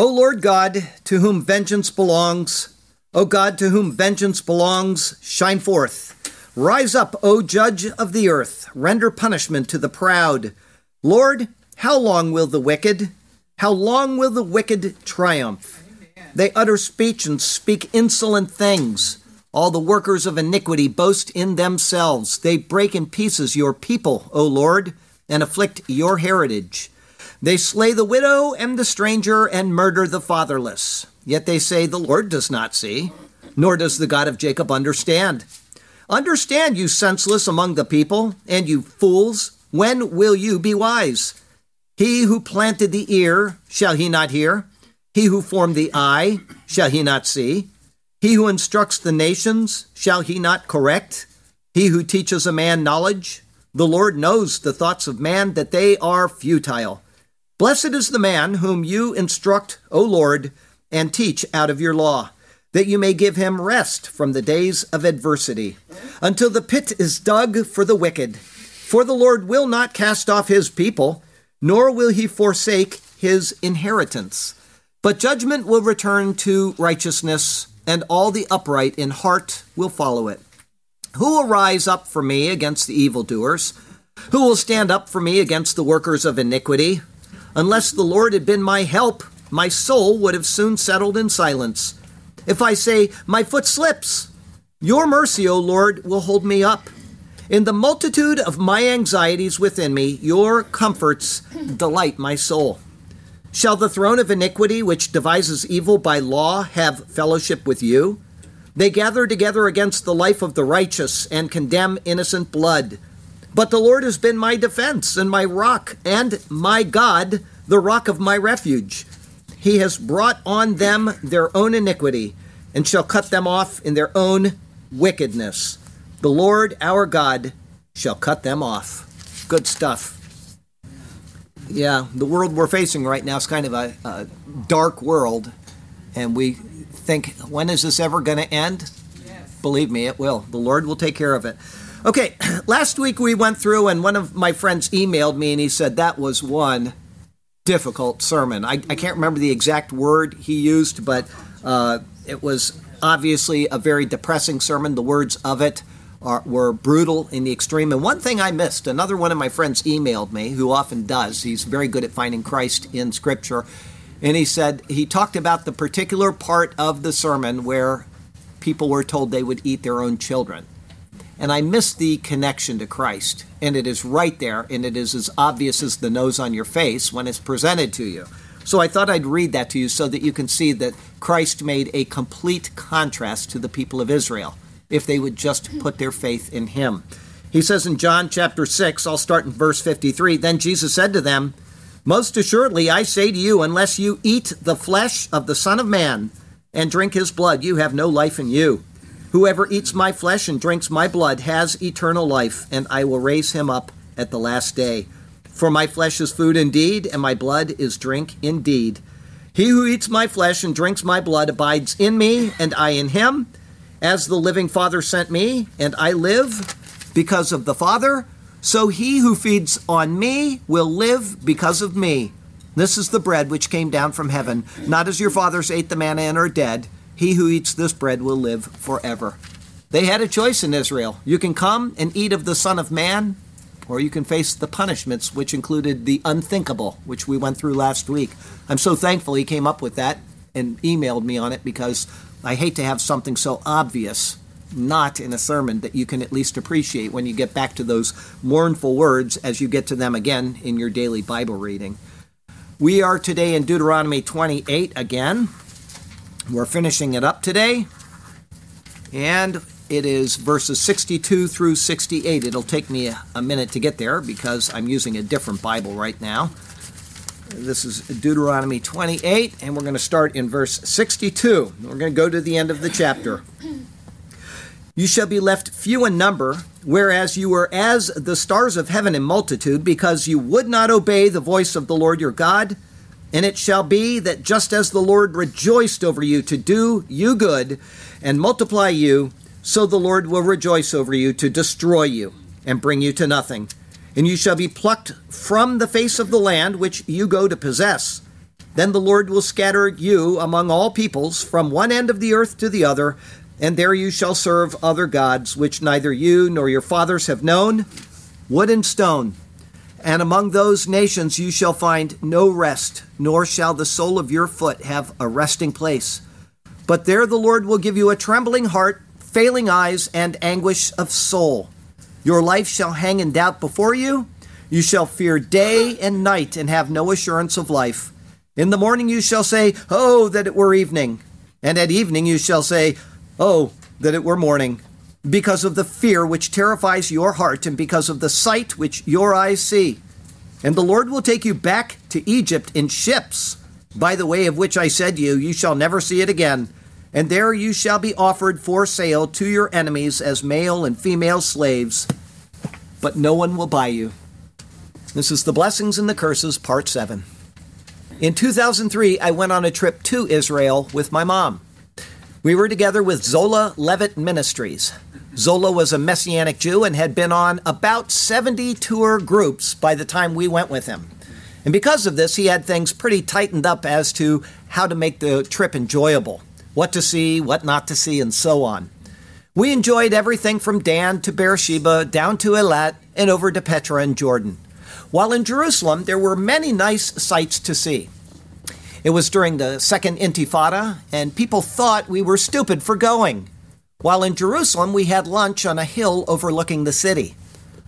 O Lord God, to whom vengeance belongs, O God, to whom vengeance belongs, shine forth. Rise up, O Judge of the earth, render punishment to the proud. Lord, how long will the wicked, how long will the wicked triumph? They utter speech and speak insolent things. All the workers of iniquity boast in themselves. They break in pieces your people, O Lord, and afflict your heritage. They slay the widow and the stranger and murder the fatherless. Yet they say, The Lord does not see, nor does the God of Jacob understand. Understand, you senseless among the people, and you fools, when will you be wise? He who planted the ear, shall he not hear? He who formed the eye, shall he not see? He who instructs the nations, shall he not correct? He who teaches a man knowledge, the Lord knows the thoughts of man, that they are futile. Blessed is the man whom you instruct, O Lord, and teach out of your law, that you may give him rest from the days of adversity, until the pit is dug for the wicked. For the Lord will not cast off his people, nor will he forsake his inheritance. But judgment will return to righteousness, and all the upright in heart will follow it. Who will rise up for me against the evildoers? Who will stand up for me against the workers of iniquity? Unless the Lord had been my help, my soul would have soon settled in silence. If I say, My foot slips, your mercy, O Lord, will hold me up. In the multitude of my anxieties within me, your comforts delight my soul. Shall the throne of iniquity, which devises evil by law, have fellowship with you? They gather together against the life of the righteous and condemn innocent blood. But the Lord has been my defense and my rock and my God, the rock of my refuge. He has brought on them their own iniquity and shall cut them off in their own wickedness. The Lord our God shall cut them off. Good stuff. Yeah, the world we're facing right now is kind of a, a dark world, and we think, when is this ever going to end? Yes. Believe me, it will. The Lord will take care of it. Okay, last week we went through, and one of my friends emailed me and he said that was one difficult sermon. I, I can't remember the exact word he used, but uh, it was obviously a very depressing sermon. The words of it are, were brutal in the extreme. And one thing I missed, another one of my friends emailed me, who often does, he's very good at finding Christ in Scripture. And he said he talked about the particular part of the sermon where people were told they would eat their own children and I miss the connection to Christ. And it is right there, and it is as obvious as the nose on your face when it's presented to you. So I thought I'd read that to you so that you can see that Christ made a complete contrast to the people of Israel if they would just put their faith in him. He says in John chapter 6, I'll start in verse 53 Then Jesus said to them, Most assuredly I say to you, unless you eat the flesh of the Son of Man and drink his blood, you have no life in you. Whoever eats my flesh and drinks my blood has eternal life, and I will raise him up at the last day. For my flesh is food indeed, and my blood is drink indeed. He who eats my flesh and drinks my blood abides in me, and I in him. As the living Father sent me, and I live because of the Father, so he who feeds on me will live because of me. This is the bread which came down from heaven, not as your fathers ate the manna and are dead. He who eats this bread will live forever. They had a choice in Israel. You can come and eat of the Son of Man, or you can face the punishments, which included the unthinkable, which we went through last week. I'm so thankful he came up with that and emailed me on it because I hate to have something so obvious not in a sermon that you can at least appreciate when you get back to those mournful words as you get to them again in your daily Bible reading. We are today in Deuteronomy 28 again. We're finishing it up today, and it is verses 62 through 68. It'll take me a, minute to get there because I'm using a different Bible right now. This is Deuteronomy 28, and we're going to start in verse 62. We're going to go to the end of the chapter. You shall be left few in number, whereas you were as the stars of heaven in multitude, because you would not obey the voice of the Lord your God. And it shall be that just as the Lord rejoiced over you to do you good and multiply you, so the Lord will rejoice over you to destroy you and bring you to nothing. And you shall be plucked from the face of the land which you go to possess. Then the Lord will scatter you among all peoples from one end of the earth to the other, and there you shall serve other gods which neither you nor your fathers have known, wood and stone. And among those nations you shall find no rest, nor shall the sole of your foot have a resting place. But there the Lord will give you a trembling heart, failing eyes, and anguish of soul. Your life shall hang in doubt before you. You shall fear day and night and have no assurance of life. In the morning you shall say, Oh, that it were evening. And at evening you shall say, Oh, that it were morning because of the fear which terrifies your heart, and because of the sight which your eyes see. And the Lord will take you back to Egypt in ships, by the way of which I said to you, You shall never see it again. And there you shall be offered for sale to your enemies as male and female slaves, but no one will buy you. This is the Blessings and the Curses, Part 7. In 2003, I went on a trip to Israel with my mom. We were together with Zola Levitt Ministries. Zola was a Messianic Jew and had been on about 70 tour groups by the time we went with him. And because of this, he had things pretty tightened up as to how to make the trip enjoyable what to see, what not to see, and so on. We enjoyed everything from Dan to Beersheba, down to Eilat, and over to Petra and Jordan. While in Jerusalem, there were many nice sights to see. It was during the Second Intifada, and people thought we were stupid for going. While in Jerusalem, we had lunch on a hill overlooking the city.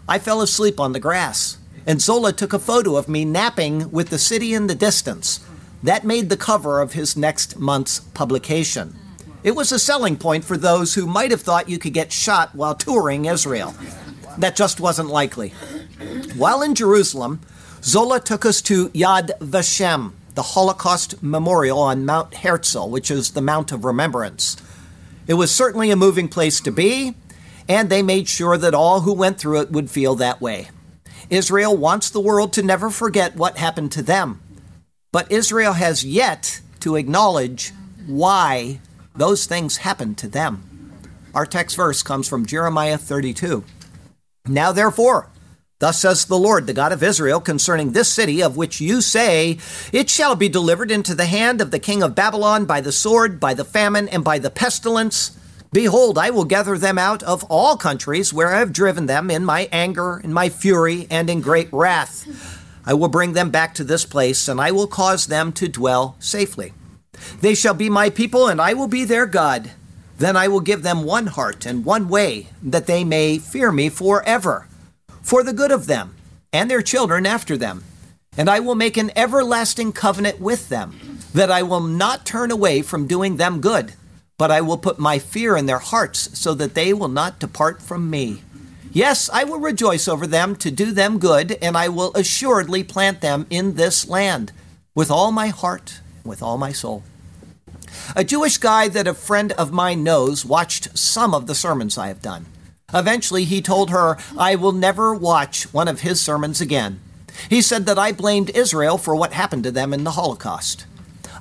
I fell asleep on the grass, and Zola took a photo of me napping with the city in the distance. That made the cover of his next month's publication. It was a selling point for those who might have thought you could get shot while touring Israel. That just wasn't likely. While in Jerusalem, Zola took us to Yad Vashem, the Holocaust Memorial on Mount Herzl, which is the Mount of Remembrance. It was certainly a moving place to be, and they made sure that all who went through it would feel that way. Israel wants the world to never forget what happened to them, but Israel has yet to acknowledge why those things happened to them. Our text verse comes from Jeremiah 32. Now, therefore, Thus says the Lord, the God of Israel, concerning this city of which you say, It shall be delivered into the hand of the king of Babylon by the sword, by the famine, and by the pestilence. Behold, I will gather them out of all countries where I have driven them in my anger, in my fury, and in great wrath. I will bring them back to this place, and I will cause them to dwell safely. They shall be my people, and I will be their God. Then I will give them one heart and one way, that they may fear me forever for the good of them and their children after them. And I will make an everlasting covenant with them, that I will not turn away from doing them good, but I will put my fear in their hearts, so that they will not depart from me. Yes, I will rejoice over them to do them good, and I will assuredly plant them in this land with all my heart, with all my soul. A Jewish guy that a friend of mine knows watched some of the sermons I have done. Eventually, he told her, I will never watch one of his sermons again. He said that I blamed Israel for what happened to them in the Holocaust.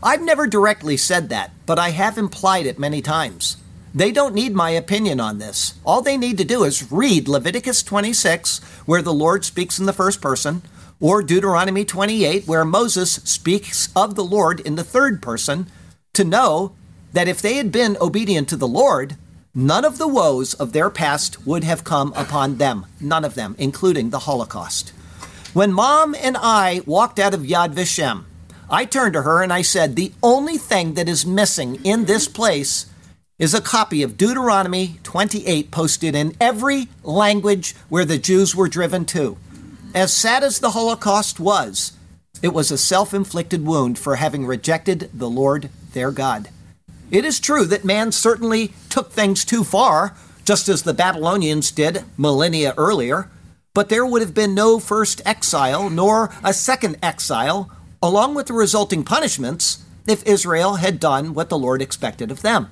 I've never directly said that, but I have implied it many times. They don't need my opinion on this. All they need to do is read Leviticus 26, where the Lord speaks in the first person, or Deuteronomy 28, where Moses speaks of the Lord in the third person, to know that if they had been obedient to the Lord, None of the woes of their past would have come upon them, none of them, including the Holocaust. When mom and I walked out of Yad Vashem, I turned to her and I said, The only thing that is missing in this place is a copy of Deuteronomy 28 posted in every language where the Jews were driven to. As sad as the Holocaust was, it was a self inflicted wound for having rejected the Lord their God. It is true that man certainly took things too far, just as the Babylonians did millennia earlier, but there would have been no first exile nor a second exile along with the resulting punishments if Israel had done what the Lord expected of them.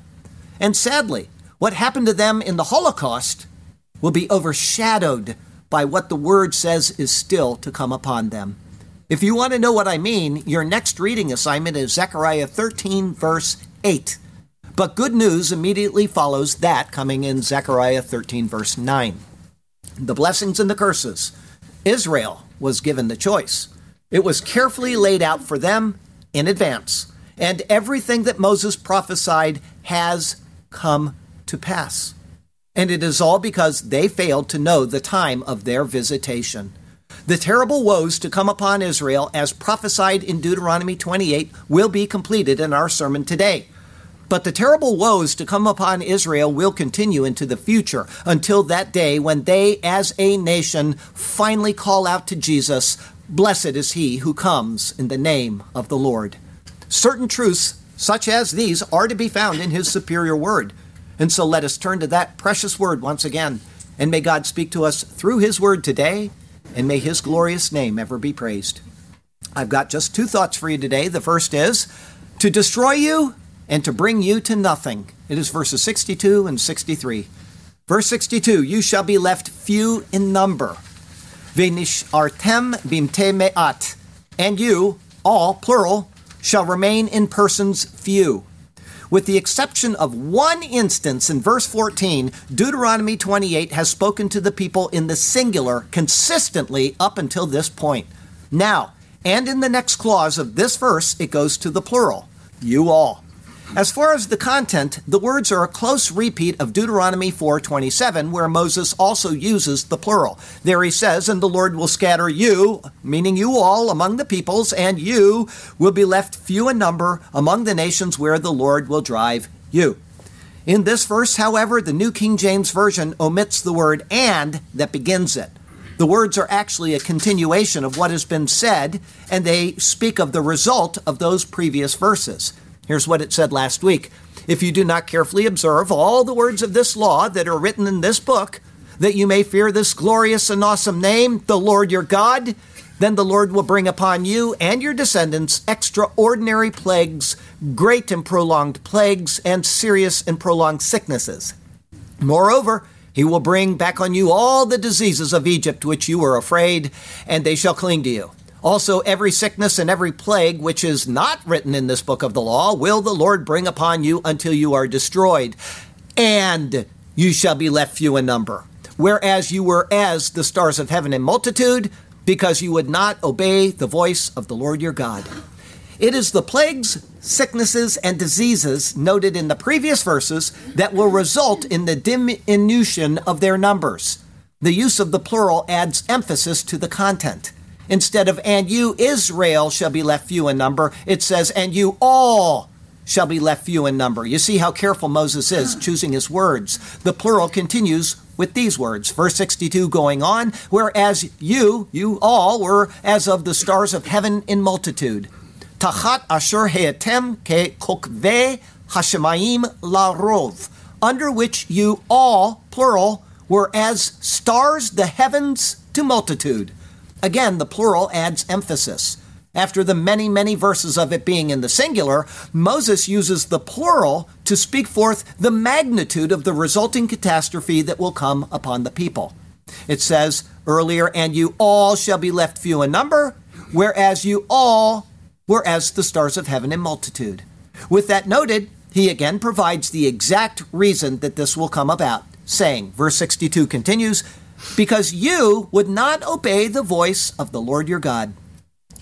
And sadly, what happened to them in the Holocaust will be overshadowed by what the Word says is still to come upon them. If you want to know what I mean, your next reading assignment is Zechariah 13, verse 8. But good news immediately follows that coming in Zechariah 13, verse 9. The blessings and the curses. Israel was given the choice. It was carefully laid out for them in advance, and everything that Moses prophesied has come to pass. And it is all because they failed to know the time of their visitation. The terrible woes to come upon Israel, as prophesied in Deuteronomy 28, will be completed in our sermon today. But the terrible woes to come upon Israel will continue into the future until that day when they, as a nation, finally call out to Jesus, Blessed is he who comes in the name of the Lord. Certain truths, such as these, are to be found in his superior word. And so let us turn to that precious word once again. And may God speak to us through his word today and may his glorious name ever be praised. I've got just two thoughts for you today. The first is to destroy you and to bring you to nothing. It is verses 62 and 63. Verse 62 You shall be left few in number. Venishartem bimte me'at. And you, all, plural, shall remain in persons few with the exception of one instance in verse 14, Deuteronomy 28 has spoken to the people in the singular consistently up until this point. Now, and in the next clause of this verse, it goes to the plural you all. As far as the content, the words are a close repeat of Deuteronomy 4:27 where Moses also uses the plural. There he says, "And the Lord will scatter you, meaning you all among the peoples, and you will be left few in number among the nations where the Lord will drive you." In this verse, however, the New King James Version omits the word and that begins it. The words are actually a continuation of what has been said, and they speak of the result of those previous verses. Here's what it said last week If you do not carefully observe all the words of this law that are written in this book, that you may fear this glorious and awesome name, the Lord your God, then the Lord will bring upon you and your descendants extraordinary plagues, great and prolonged plagues, and serious and prolonged sicknesses. Moreover, he will bring back on you all the diseases of Egypt which you were afraid, and they shall cling to you. Also, every sickness and every plague which is not written in this book of the law will the Lord bring upon you until you are destroyed, and you shall be left few in number. Whereas you were as the stars of heaven in multitude, because you would not obey the voice of the Lord your God. It is the plagues, sicknesses, and diseases noted in the previous verses that will result in the diminution of their numbers. The use of the plural adds emphasis to the content. Instead of, and you, Israel, shall be left few in number, it says, and you all shall be left few in number. You see how careful Moses is hmm. choosing his words. The plural continues with these words. Verse 62 going on, whereas you, you all, were as of the stars of heaven in multitude. Tachat asher heetem ke kokve hashemayim larov, under which you all, plural, were as stars the heavens to multitude. Again, the plural adds emphasis. After the many, many verses of it being in the singular, Moses uses the plural to speak forth the magnitude of the resulting catastrophe that will come upon the people. It says earlier, and you all shall be left few in number, whereas you all were as the stars of heaven in multitude. With that noted, he again provides the exact reason that this will come about, saying, verse 62 continues, because you would not obey the voice of the Lord your God.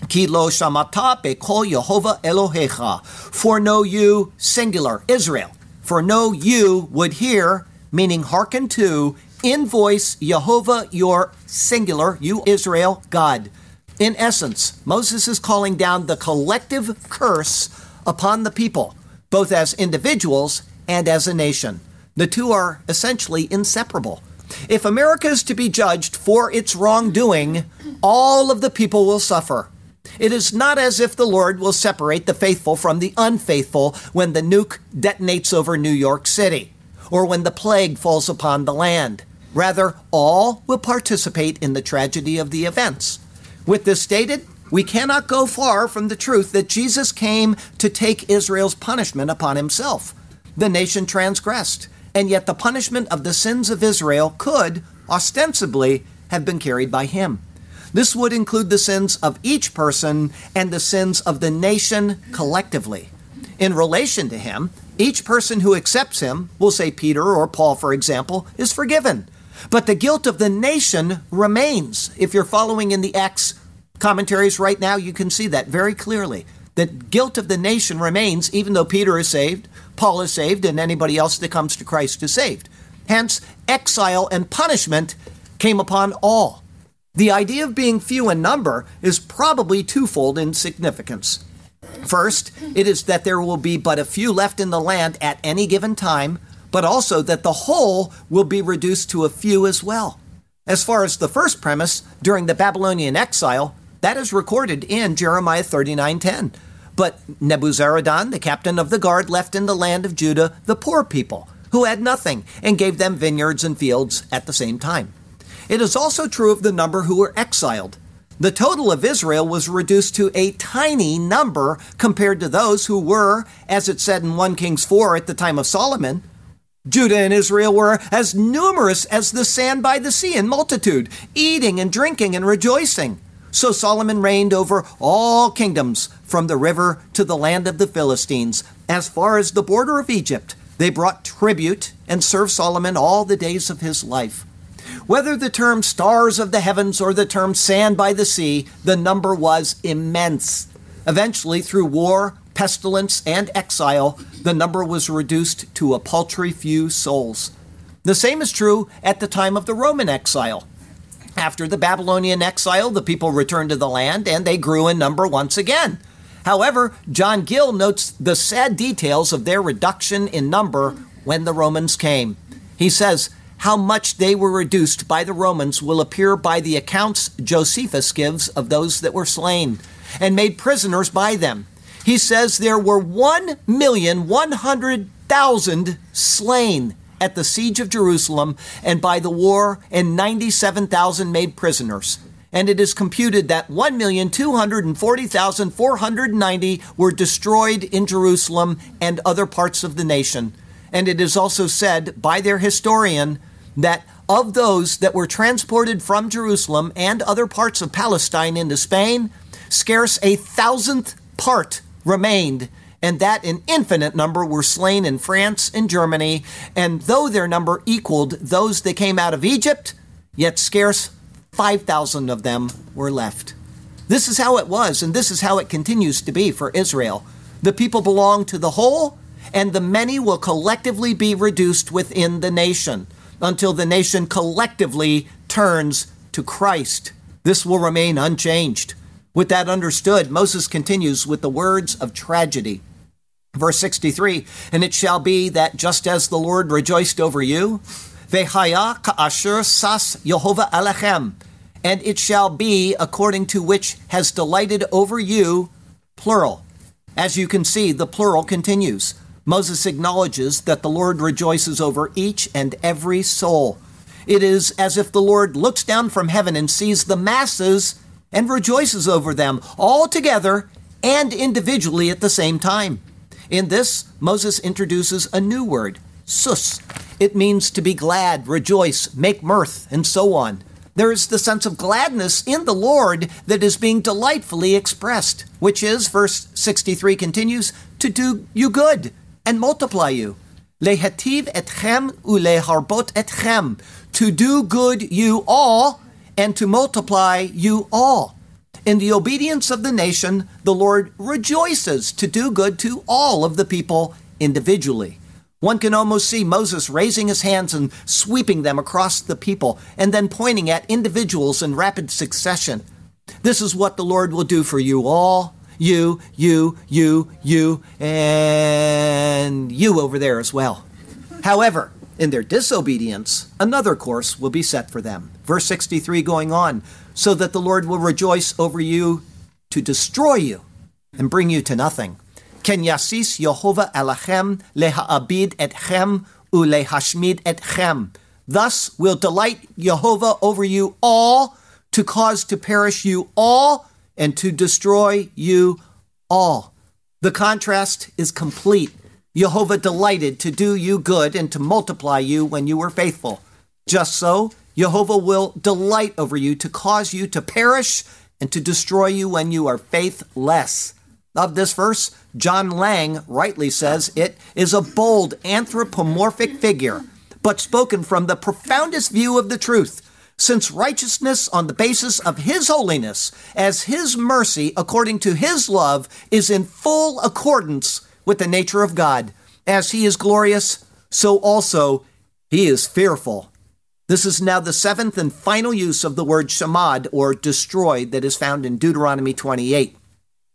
Shamata bekol Yehovah Elohecha. For no you, singular, Israel, for no you would hear, meaning hearken to, in voice Jehovah your singular, you Israel, God. In essence, Moses is calling down the collective curse upon the people, both as individuals and as a nation. The two are essentially inseparable. If America is to be judged for its wrongdoing, all of the people will suffer. It is not as if the Lord will separate the faithful from the unfaithful when the nuke detonates over New York City or when the plague falls upon the land. Rather, all will participate in the tragedy of the events. With this stated, we cannot go far from the truth that Jesus came to take Israel's punishment upon himself. The nation transgressed, and yet the punishment of the sins of Israel could, ostensibly, have been carried by him. This would include the sins of each person and the sins of the nation collectively. In relation to him, each person who accepts him, we'll say Peter or Paul, for example, is forgiven. But the guilt of the nation remains. If you're following in the Acts commentaries right now, you can see that very clearly. The guilt of the nation remains, even though Peter is saved, Paul is saved, and anybody else that comes to Christ is saved. Hence, exile and punishment came upon all. The idea of being few in number is probably twofold in significance. First, it is that there will be but a few left in the land at any given time, but also that the whole will be reduced to a few as well. As far as the first premise, during the Babylonian exile, that is recorded in Jeremiah 39:10. But Nebuzaradan, the captain of the guard, left in the land of Judah the poor people, who had nothing, and gave them vineyards and fields at the same time. It is also true of the number who were exiled. The total of Israel was reduced to a tiny number compared to those who were, as it said in 1 Kings 4 at the time of Solomon. Judah and Israel were as numerous as the sand by the sea in multitude, eating and drinking and rejoicing. So Solomon reigned over all kingdoms, from the river to the land of the Philistines, as far as the border of Egypt. They brought tribute and served Solomon all the days of his life. Whether the term stars of the heavens or the term sand by the sea, the number was immense. Eventually, through war, pestilence, and exile, the number was reduced to a paltry few souls. The same is true at the time of the Roman exile. After the Babylonian exile, the people returned to the land and they grew in number once again. However, John Gill notes the sad details of their reduction in number when the Romans came. He says, How much they were reduced by the Romans will appear by the accounts Josephus gives of those that were slain and made prisoners by them. He says there were 1,100,000 slain at the siege of Jerusalem and by the war, and 97,000 made prisoners. And it is computed that 1,240,490 were destroyed in Jerusalem and other parts of the nation. And it is also said by their historian that of those that were transported from Jerusalem and other parts of Palestine into Spain, scarce a thousandth part remained and that an infinite number were slain in France and Germany, and though their number equaled those that came out of Egypt, yet scarce 5,000 of them were left. This is how it was, and this is how it continues to be for Israel. The people belong to the whole, and the many will collectively be reduced within the nation until the nation collectively turns to Christ. This will remain unchanged. With that understood, Moses continues with the words of tragedy. Verse 63 And it shall be that just as the Lord rejoiced over you, Vehaya ka'asher sas Yehovah Alechem, and it shall be according to which has delighted over you, plural. As you can see, the plural continues. Moses acknowledges that the Lord rejoices over each and every soul. It is as if the Lord looks down from heaven and sees the masses and rejoices over them all together and individually at the same time. In this, Moses introduces a new word, sus. It means to be glad, rejoice, make mirth, and so on. There is the sense of gladness in the Lord that is being delightfully expressed, which is, verse 63 continues, to do you good and multiply you. Lehativ etchem uleharbot etchem, to do good you all and to multiply you all. In the obedience of the nation, the Lord rejoices to do good to all of the people individually. One can almost see Moses raising his hands and sweeping them across the people, and then pointing at individuals in rapid succession. This is what the Lord will do for you all you, you, you, you, and you over there as well. However, in their disobedience, another course will be set for them. Verse 63 going on so that the Lord will rejoice over you to destroy you and bring you to nothing. Ken yasis Yehovah Elachem leha'abid etchem ulehashmid etchem. Thus will delight Jehovah over you all to cause to perish you all and to destroy you all. The contrast is complete. Jehovah delighted to do you good and to multiply you when you were faithful. Just so, Jehovah will delight over you to cause you to perish and to destroy you when you are faithless. Of this verse, John Lange rightly says it is a bold anthropomorphic figure, but spoken from the profoundest view of the truth since righteousness on the basis of His holiness, as His mercy according to His love, is in full accordance with the nature of God. As He is glorious, so also He is fearful. This is now the seventh and final use of the word shamad, or destroyed, that is found in Deuteronomy 28.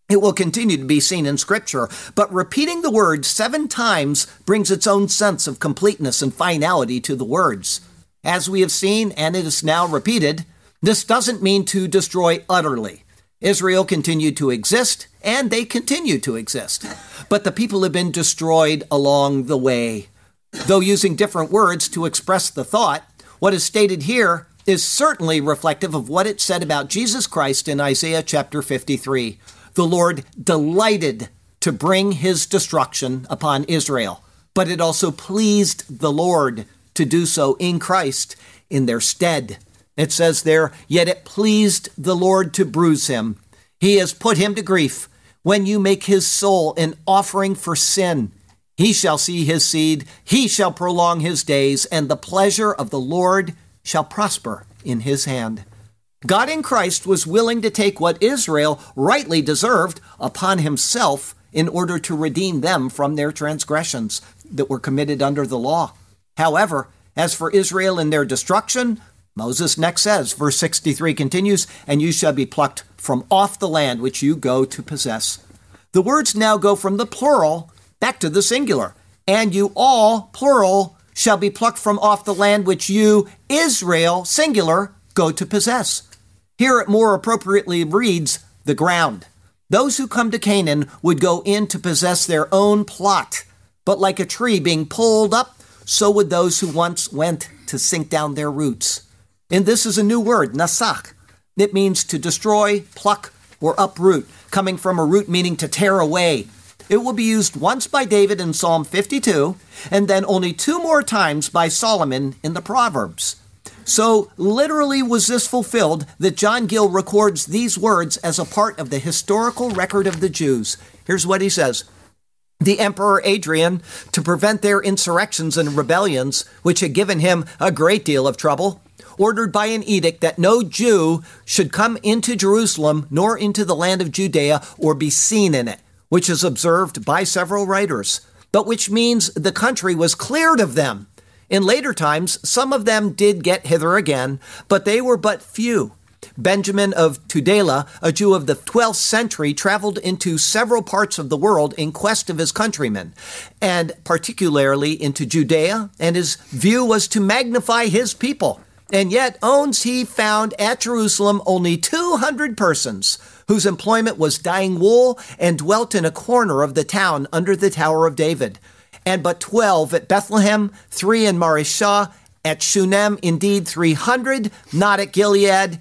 It will continue to be seen in Scripture, but repeating the word seven times brings its own sense of completeness and finality to the words. As we have seen, and it is now repeated, this doesn't mean to destroy utterly. Israel continued to exist, and they continue to exist. But the people have been destroyed along the way. Though using different words to express the thought, what is stated here is certainly reflective of what it said about Jesus Christ in Isaiah chapter 53. The Lord delighted to bring his destruction upon Israel, but it also pleased the Lord to do so in Christ in their stead. It says there, Yet it pleased the Lord to bruise him. He has put him to grief. When you make his soul an offering for sin, he shall see his seed, he shall prolong his days, and the pleasure of the Lord shall prosper in his hand. God in Christ was willing to take what Israel rightly deserved upon himself in order to redeem them from their transgressions that were committed under the law. However, as for Israel and their destruction, Moses next says, verse 63 continues, and you shall be plucked from off the land which you go to possess. The words now go from the plural back to the singular. And you all, plural, shall be plucked from off the land which you, Israel, singular, go to possess. Here it more appropriately reads, the ground. Those who come to Canaan would go in to possess their own plot, but like a tree being pulled up so would those who once went to sink down their roots. And this is a new word, nasak. It means to destroy, pluck, or uproot, coming from a root meaning to tear away. It will be used once by David in Psalm 52, and then only two more times by Solomon in the Proverbs. So, literally, was this fulfilled that John Gill records these words as a part of the historical record of the Jews. Here's what he says the Emperor Adrian, to prevent their insurrections and rebellions, which had given him a great deal of trouble, ordered by an edict that no Jew should come into Jerusalem nor into the land of Judea or be seen in it, which is observed by several writers, but which means the country was cleared of them. In later times, some of them did get hither again, but they were but few. Benjamin of Tudela, a Jew of the 12th century, traveled into several parts of the world in quest of his countrymen, and particularly into Judea, and his view was to magnify his people. And yet owns he found at Jerusalem only 200 persons whose employment was dyeing wool and dwelt in a corner of the town under the Tower of David, and but 12 at Bethlehem, 3 in Mareshah, at Shunem, indeed 300, not at Gilead,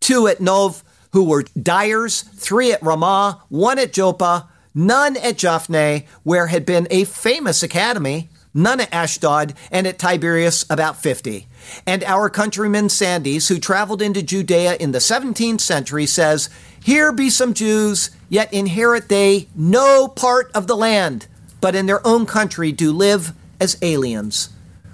two at Nov, who were dyers, three at Ramah, one at Joppa, none at Japhne, where had been a famous academy, none at Ashdod, and at Tiberias about 50. And our countryman Sandys, who traveled into Judea in the 17th century, says, Here be some Jews, yet inherit they no part of the land, but in their own country do live as aliens.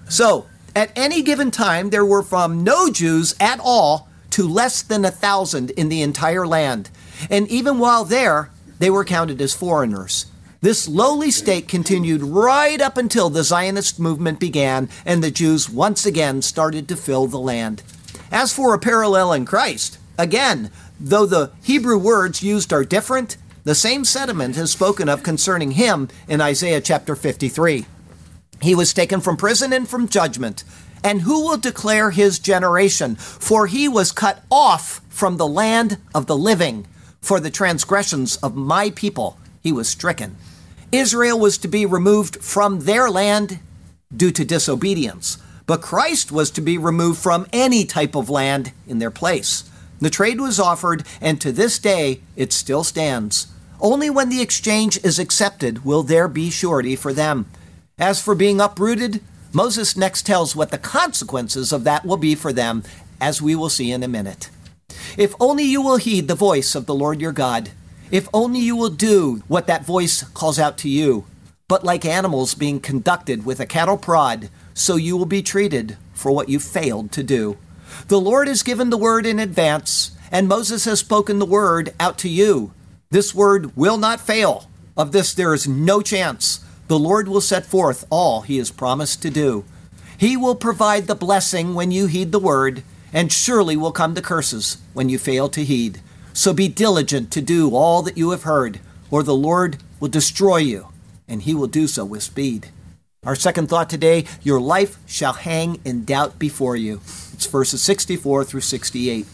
So, at any given time, there were from no Jews at all to less than a thousand in the entire land. And even while there, they were counted as foreigners. This lowly state continued right up until the Zionist movement began and the Jews once again started to fill the land. As for a parallel in Christ, again, though the Hebrew words used are different, the same sentiment is spoken of concerning him in Isaiah chapter 53. He was taken from prison and from judgment. And who will declare his generation? For he was cut off from the land of the living. For the transgressions of my people he was stricken. Israel was to be removed from their land due to disobedience, but Christ was to be removed from any type of land in their place. The trade was offered, and to this day it still stands. Only when the exchange is accepted will there be surety for them. As for being uprooted, Moses next tells what the consequences of that will be for them, as we will see in a minute. If only you will heed the voice of the Lord your God, if only you will do what that voice calls out to you, but like animals being conducted with a cattle prod, so you will be treated for what you failed to do. The Lord has given the word in advance, and Moses has spoken the word out to you. This word will not fail. Of this there is no chance. The Lord will set forth all he has promised to do. He will provide the blessing when you heed the word, and surely will come the curses when you fail to heed. So be diligent to do all that you have heard, or the Lord will destroy you, and he will do so with speed. Our second thought today your life shall hang in doubt before you. It's verses 64 through 68.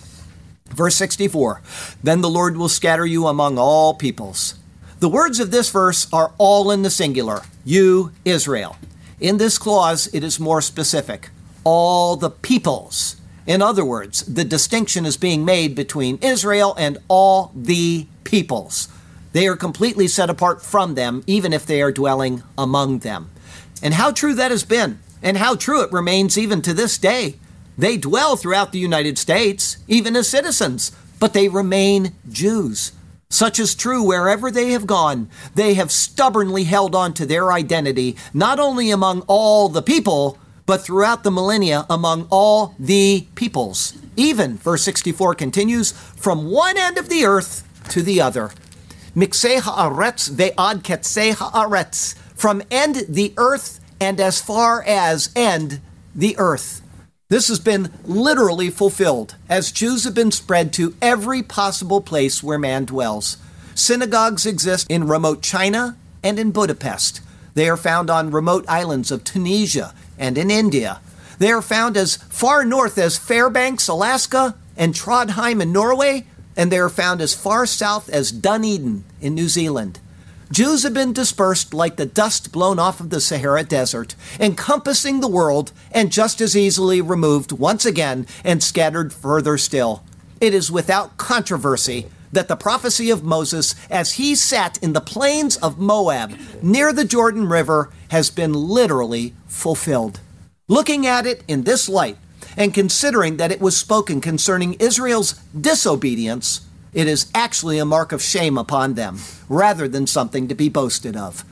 Verse 64 Then the Lord will scatter you among all peoples. The words of this verse are all in the singular, you, Israel. In this clause, it is more specific, all the peoples. In other words, the distinction is being made between Israel and all the peoples. They are completely set apart from them, even if they are dwelling among them. And how true that has been, and how true it remains even to this day. They dwell throughout the United States, even as citizens, but they remain Jews. Such is true wherever they have gone. They have stubbornly held on to their identity, not only among all the people, but throughout the millennia among all the peoples. Even, verse 64 continues, from one end of the earth to the other. Miksei ha'aretz ve'ad ketzei ha'aretz. From end the earth and as far as end the earth. This has been literally fulfilled as Jews have been spread to every possible place where man dwells. Synagogues exist in remote China and in Budapest. They are found on remote islands of Tunisia and in India. They are found as far north as Fairbanks, Alaska, and Trondheim in Norway, and they are found as far south as Dunedin in New Zealand. Jews have been dispersed like the dust blown off of the Sahara Desert, encompassing the world and just as easily removed once again and scattered further still. It is without controversy that the prophecy of Moses, as he sat in the plains of Moab near the Jordan River, has been literally fulfilled. Looking at it in this light, and considering that it was spoken concerning Israel's disobedience, it is actually a mark of shame upon them, rather than something to be boasted of.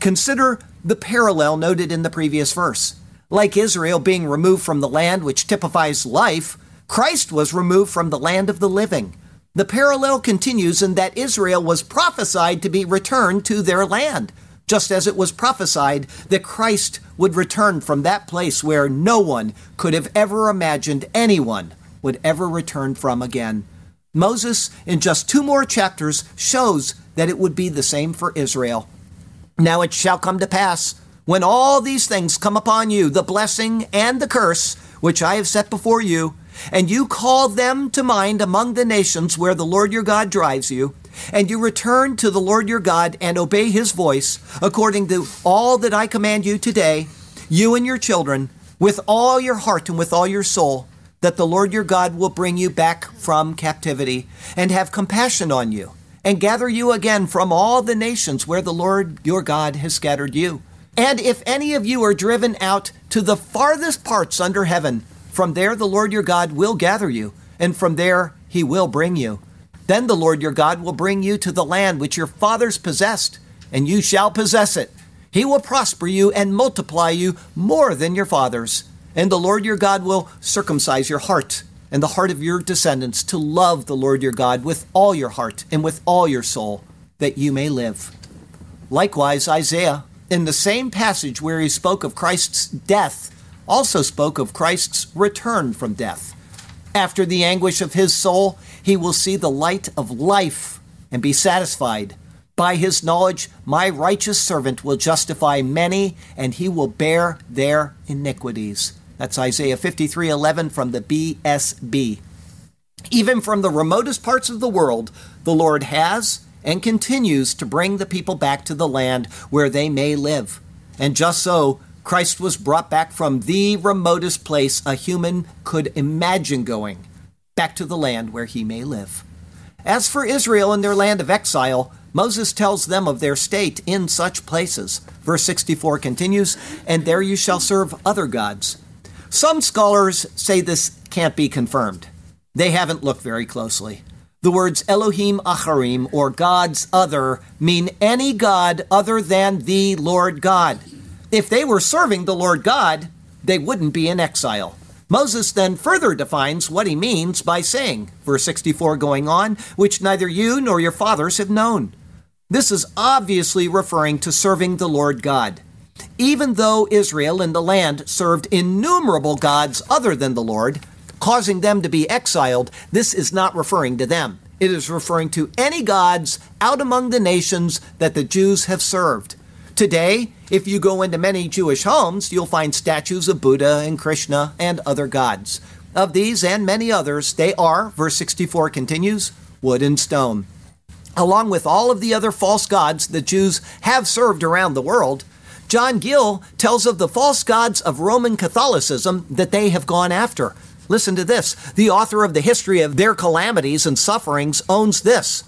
Consider the parallel noted in the previous verse. Like Israel being removed from the land which typifies life, Christ was removed from the land of the living. The parallel continues in that Israel was prophesied to be returned to their land, just as it was prophesied that Christ would return from that place where no one could have ever imagined anyone would ever return from again. Moses, in just two more chapters, shows that it would be the same for Israel. Now it shall come to pass, when all these things come upon you, the blessing and the curse, which I have set before you, and you call them to mind among the nations where the Lord your God drives you, and you return to the Lord your God and obey his voice, according to all that I command you today, you and your children, with all your heart and with all your soul, that the Lord your God will bring you back from captivity and have compassion on you and gather you again from all the nations where the Lord your God has scattered you. And if any of you are driven out to the farthest parts under heaven, from there the Lord your God will gather you, and from there he will bring you. Then the Lord your God will bring you to the land which your fathers possessed, and you shall possess it. He will prosper you and multiply you more than your fathers and the Lord your God will circumcise your heart and the heart of your descendants to love the Lord your God with all your heart and with all your soul, that you may live. Likewise, Isaiah, in the same passage where he spoke of Christ's death, also spoke of Christ's return from death. After the anguish of his soul, he will see the light of life and be satisfied. By his knowledge, my righteous servant will justify many, and he will bear their iniquities. That's Isaiah 53:11 from the BSB. Even from the remotest parts of the world, the Lord has and continues to bring the people back to the land where they may live. And just so, Christ was brought back from the remotest place a human could imagine going. back to the land where he may live. As for Israel in their land of exile, Moses tells them of their state in such places. Verse 64 continues, And there you shall serve other gods. Some scholars say this can't be confirmed. They haven't looked very closely. The words Elohim Acharim, or gods other, mean any god other than the Lord God. If they were serving the Lord God, they wouldn't be in exile. Moses then further defines what he means by saying, verse 64 going on, which neither you nor your fathers have known. This is obviously referring to serving the Lord God. Even though Israel in the land served innumerable gods other than the Lord, causing them to be exiled, this is not referring to them. It is referring to any gods out among the nations that the Jews have served. Today, if you go into many Jewish homes, you'll find statues of Buddha and Krishna and other gods. Of these and many others, they are, verse 64 continues, wood and stone. Along with all of the other false gods the Jews have served around the world, John Gill tells of the false gods of Roman Catholicism that they have gone after. Listen to this. The author of the history of their calamities and sufferings owns this.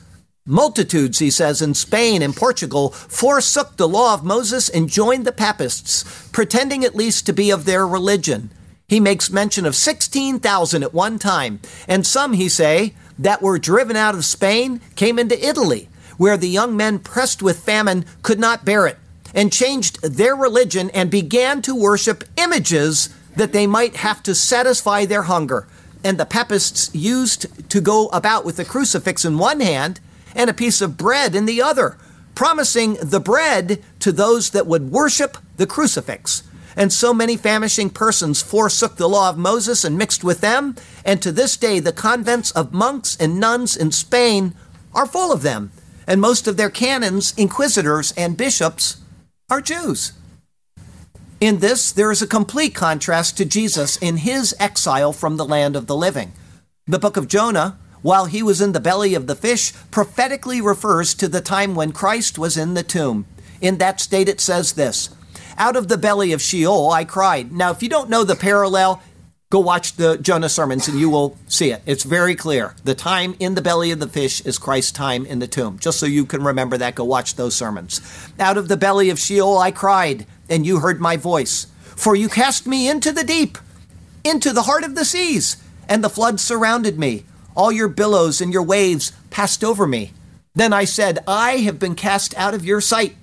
Multitudes, he says, in Spain and Portugal forsook the law of Moses and joined the papists, pretending at least to be of their religion. He makes mention of 16,000 at one time, and some, he say, that were driven out of Spain came into Italy, where the young men pressed with famine could not bear it, and changed their religion and began to worship images that they might have to satisfy their hunger. And the papists used to go about with a crucifix in one hand and a piece of bread in the other, promising the bread to those that would worship the crucifix. And so many famishing persons forsook the law of Moses and mixed with them, and to this day the convents of monks and nuns in Spain are full of them, and most of their canons, inquisitors, and bishops are Jews. In this, there is a complete contrast to Jesus in his exile from the land of the living. The book of Jonah, while he was in the belly of the fish, prophetically refers to the time when Christ was in the tomb. In that state, it says this Out of the belly of Sheol I cried. Now, if you don't know the parallel, go watch the Jonah sermons and you will see it. It's very clear. The time in the belly of the fish is Christ's time in the tomb. Just so you can remember that, go watch those sermons. Out of the belly of Sheol I cried and you heard my voice. For you cast me into the deep, into the heart of the seas, and the flood surrounded me. All your billows and your waves passed over me. Then I said, I have been cast out of your sight.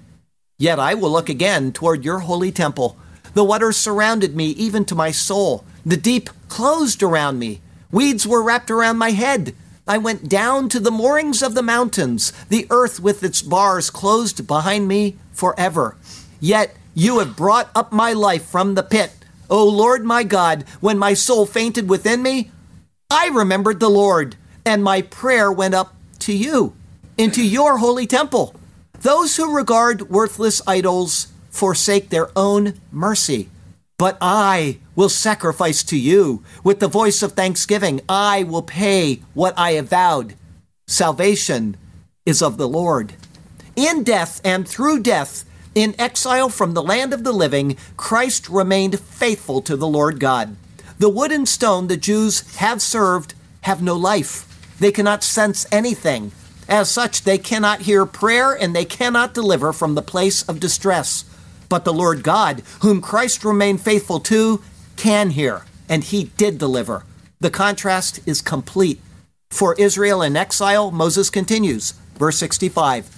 Yet I will look again toward your holy temple. The waters surrounded me, even to my soul. The deep closed around me. Weeds were wrapped around my head. I went down to the moorings of the mountains. The earth with its bars closed behind me forever. Yet you have brought up my life from the pit. O Lord my God, when my soul fainted within me, I remembered the Lord, and my prayer went up to you, into your holy temple. Those who regard worthless idols forsake their own mercy. But I will sacrifice to you with the voice of thanksgiving. I will pay what I have vowed. Salvation is of the Lord. In death and through death, in exile from the land of the living, Christ remained faithful to the Lord God. The wood and stone the Jews have served have no life. They cannot sense anything. As such, they cannot hear prayer and they cannot deliver from the place of distress. But the Lord God, whom Christ remained faithful to, can hear, and he did deliver. The contrast is complete. For Israel in exile, Moses continues, verse 65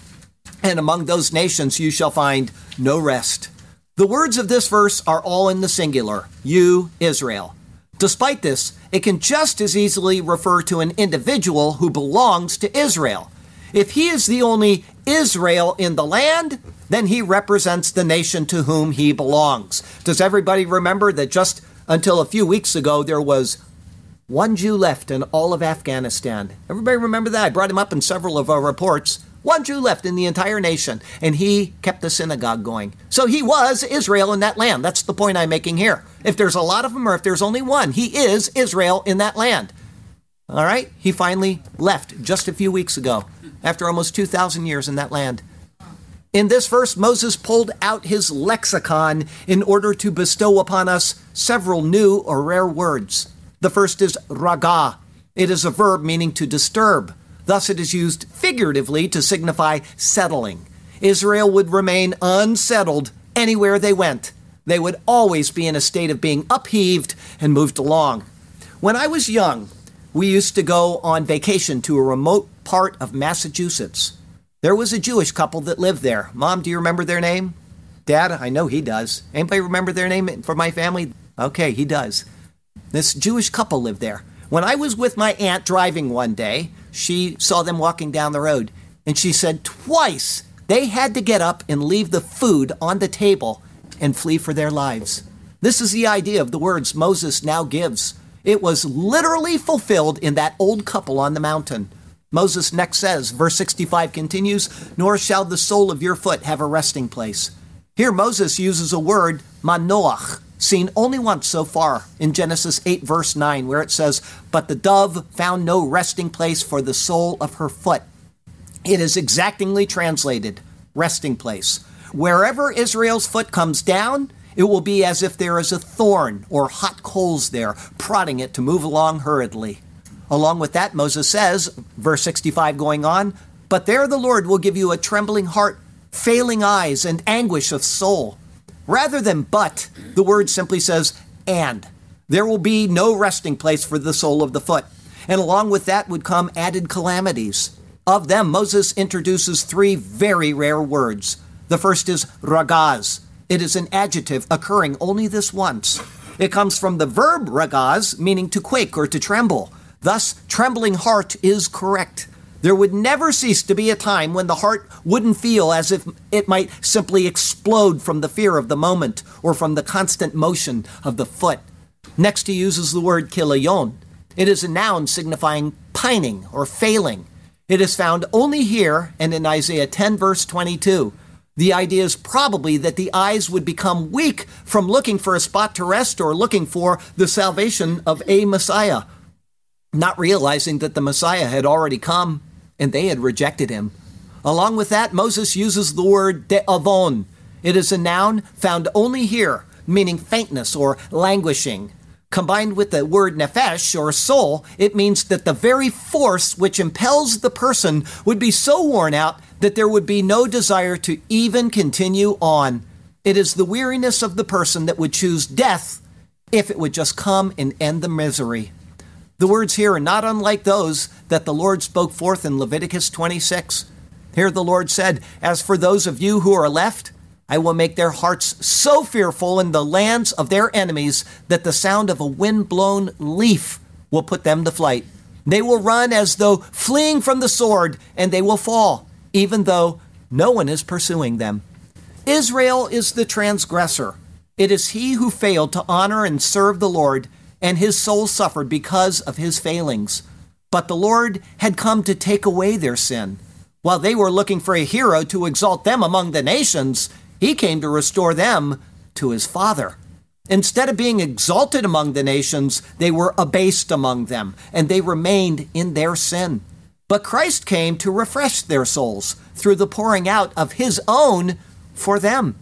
and among those nations you shall find no rest. The words of this verse are all in the singular, you, Israel. Despite this, it can just as easily refer to an individual who belongs to Israel. If he is the only Israel in the land, then he represents the nation to whom he belongs. Does everybody remember that just until a few weeks ago there was one Jew left in all of Afghanistan? Everybody remember that? I brought him up in several of our reports. One Jew left in the entire nation, and he kept the synagogue going. So he was Israel in that land. That's the point I'm making here. If there's a lot of them, or if there's only one, he is Israel in that land. All right? He finally left just a few weeks ago, after almost 2,000 years in that land. In this verse, Moses pulled out his lexicon in order to bestow upon us several new or rare words. The first is raga, It is a verb meaning to disturb. Thus, it is used figuratively to signify settling. Israel would remain unsettled anywhere they went. They would always be in a state of being upheaved and moved along. When I was young, we used to go on vacation to a remote part of Massachusetts. There was a Jewish couple that lived there. Mom, do you remember their name? Dad, I know he does. Anybody remember their name for my family? Okay, he does. This Jewish couple lived there. When I was with my aunt driving one day, she saw them walking down the road and she said twice they had to get up and leave the food on the table and flee for their lives. This is the idea of the words Moses now gives. It was literally fulfilled in that old couple on the mountain. Moses next says, verse 65 continues, Nor shall the sole of your foot have a resting place. Here Moses uses a word, manoach, seen only once so far in Genesis 8, verse 9, where it says, But the dove found no resting place for the sole of her foot. It is exactingly translated, resting place. Wherever Israel's foot comes down, it will be as if there is a thorn or hot coals there, prodding it to move along hurriedly. Along with that, Moses says, verse 65 going on, But there the Lord will give you a trembling heart, failing eyes, and anguish of soul. Rather than but, the word simply says and. There will be no resting place for the sole of the foot. And along with that would come added calamities. Of them, Moses introduces three very rare words. The first is ragaz. It is an adjective occurring only this once. It comes from the verb ragaz, meaning to quake or to tremble. Thus, trembling heart is correct. There would never cease to be a time when the heart wouldn't feel as if it might simply explode from the fear of the moment or from the constant motion of the foot. Next, he uses the word kilayon. It is a noun signifying pining or failing. It is found only here and in Isaiah 10, verse 22. The idea is probably that the eyes would become weak from looking for a spot to rest or looking for the salvation of a Messiah, not realizing that the Messiah had already come and they had rejected him. Along with that, Moses uses the word de'avon. It is a noun found only here, meaning faintness or languishing. Combined with the word nefesh or soul, it means that the very force which impels the person would be so worn out that there would be no desire to even continue on. It is the weariness of the person that would choose death if it would just come and end the misery. The words here are not unlike those that the Lord spoke forth in Leviticus 26. Here the Lord said, As for those of you who are left, I will make their hearts so fearful in the lands of their enemies that the sound of a wind-blown leaf will put them to flight. They will run as though fleeing from the sword, and they will fall, even though no one is pursuing them. Israel is the transgressor. It is he who failed to honor and serve the Lord, and his soul suffered because of his failings. But the Lord had come to take away their sin. While they were looking for a hero to exalt them among the nations, he came to restore them to his Father. Instead of being exalted among the nations, they were abased among them, and they remained in their sin. But Christ came to refresh their souls through the pouring out of his own for them.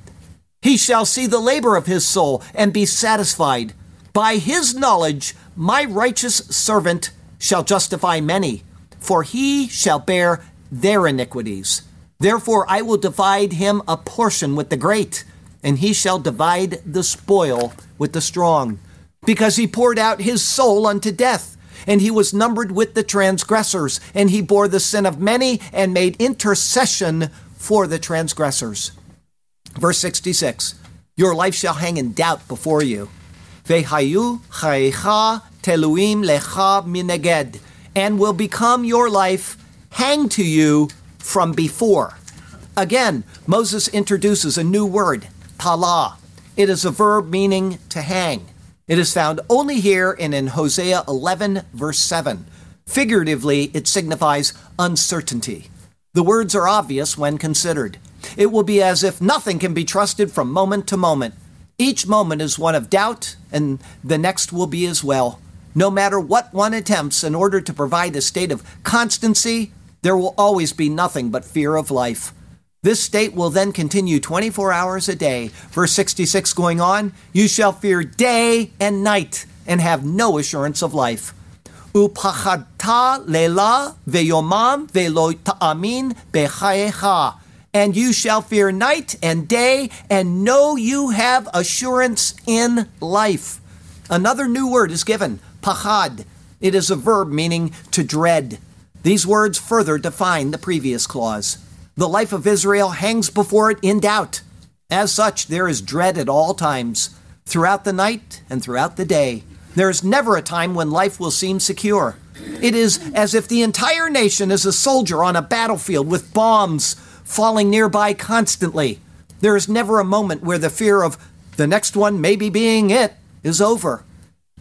He shall see the labor of his soul and be satisfied. By his knowledge, my righteous servant shall justify many, for he shall bear their iniquities. Therefore, I will divide him a portion with the great, and he shall divide the spoil with the strong. Because he poured out his soul unto death, and he was numbered with the transgressors, and he bore the sin of many and made intercession for the transgressors. Verse 66 Your life shall hang in doubt before you. Vehayu teluim lecha mineged, and will become your life hang to you from before. Again, Moses introduces a new word, tala. It is a verb meaning to hang. It is found only here and in Hosea 11, verse 7. Figuratively, it signifies uncertainty. The words are obvious when considered. It will be as if nothing can be trusted from moment to moment. Each moment is one of doubt, and the next will be as well. No matter what one attempts in order to provide a state of constancy, there will always be nothing but fear of life. This state will then continue 24 hours a day. Verse 66 going on, you shall fear day and night and have no assurance of life. Upachadta lela veyomam velo ta'amin bechayecha. And you shall fear night and day, and know you have assurance in life. Another new word is given, pachad. It is a verb meaning to dread. These words further define the previous clause. The life of Israel hangs before it in doubt. As such, there is dread at all times, throughout the night and throughout the day. There is never a time when life will seem secure. It is as if the entire nation is a soldier on a battlefield with bombs falling nearby constantly. There is never a moment where the fear of the next one maybe being it is over.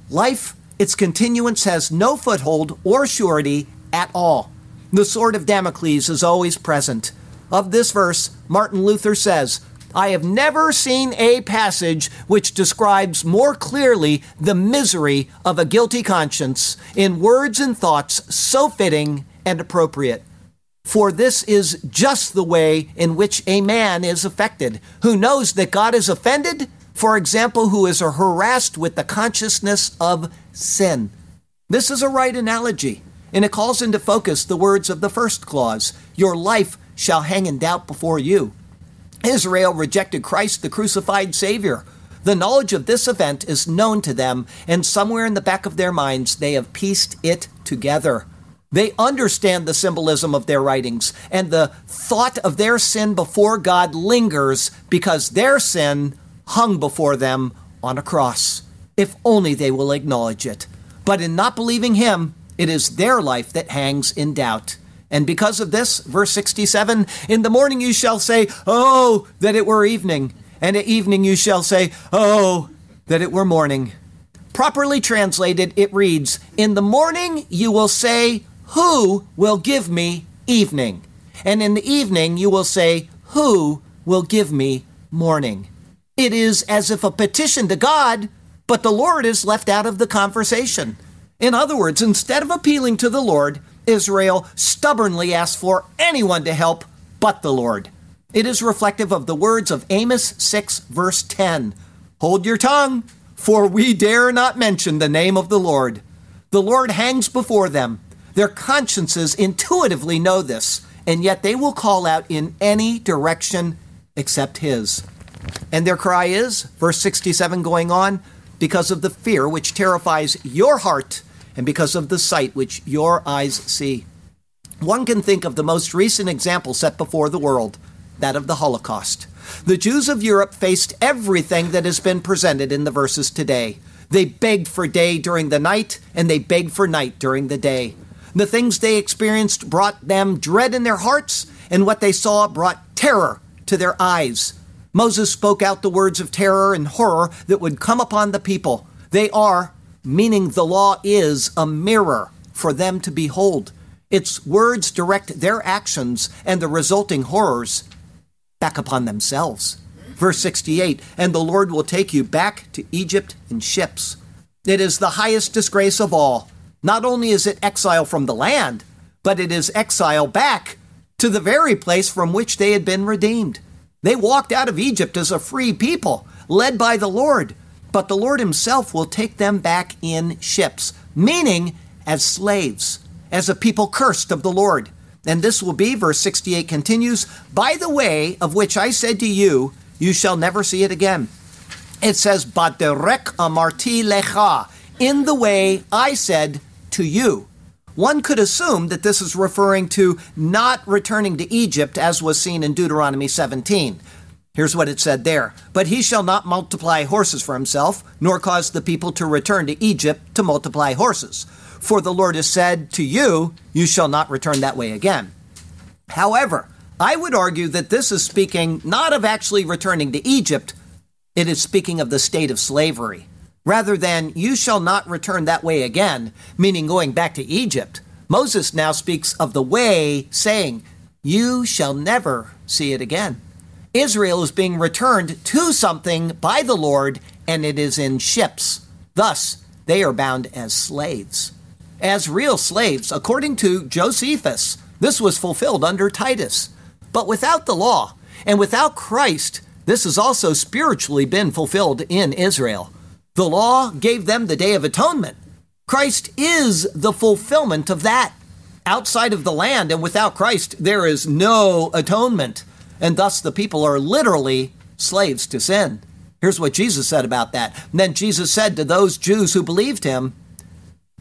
Life, its continuance, has no foothold or surety at all. The sword of Damocles is always present. Of this verse, Martin Luther says, I have never seen a passage which describes more clearly the misery of a guilty conscience in words and thoughts so fitting and appropriate. For this is just the way in which a man is affected, who knows that God is offended, for example, who is harassed with the consciousness of sin. This is a right analogy, and it calls into focus the words of the first clause Your life shall hang in doubt before you. Israel rejected Christ, the crucified Savior. The knowledge of this event is known to them, and somewhere in the back of their minds, they have pieced it together. They understand the symbolism of their writings, and the thought of their sin before God lingers because their sin hung before them on a cross. If only they will acknowledge it. But in not believing Him, it is their life that hangs in doubt. And because of this, verse 67 In the morning you shall say, Oh, that it were evening. And at evening you shall say, Oh, that it were morning. Properly translated, it reads, In the morning you will say, Who will give me evening? And in the evening you will say, Who will give me morning? It is as if a petition to God, but the Lord is left out of the conversation. In other words, instead of appealing to the Lord, Israel stubbornly asked for anyone to help but the Lord. It is reflective of the words of Amos 6, verse 10 Hold your tongue, for we dare not mention the name of the Lord. The Lord hangs before them. Their consciences intuitively know this, and yet they will call out in any direction except His. And their cry is, verse 67 going on, because of the fear which terrifies your heart and because of the sight which your eyes see. One can think of the most recent example set before the world, that of the Holocaust. The Jews of Europe faced everything that has been presented in the verses today. They begged for day during the night, and they begged for night during the day. The things they experienced brought them dread in their hearts, and what they saw brought terror to their eyes. Moses spoke out the words of terror and horror that would come upon the people. They are meaning the law is a mirror for them to behold. Its words direct their actions and the resulting horrors back upon themselves. Verse 68 And the Lord will take you back to Egypt in ships. It is the highest disgrace of all. Not only is it exile from the land, but it is exile back to the very place from which they had been redeemed. They walked out of Egypt as a free people, led by the Lord, but the Lord Himself will take them back in ships, meaning as slaves, as a people cursed of the Lord. And this will be, verse 68 continues, by the way of which I said to you, you shall never see it again. It says, Baderek amarti lecha, in the way I said to you. One could assume that this is referring to not returning to Egypt as was seen in Deuteronomy 17. Here's what it said there But he shall not multiply horses for himself, nor cause the people to return to Egypt to multiply horses. For the Lord has said to you, You shall not return that way again. However, I would argue that this is speaking not of actually returning to Egypt, it is speaking of the state of slavery. Rather than, You shall not return that way again, meaning going back to Egypt, Moses now speaks of the way, saying, You shall never see it again. Israel is being returned to something by the Lord, and it is in ships. Thus, they are bound as slaves. As real slaves, according to Josephus, this was fulfilled under Titus. But without the law and without Christ, this has also spiritually been fulfilled in Israel. The law gave them the Day of Atonement. Christ is the fulfillment of that. Outside of the land and without Christ, there is no atonement. And thus the people are literally slaves to sin. Here's what Jesus said about that. And then Jesus said to those Jews who believed him,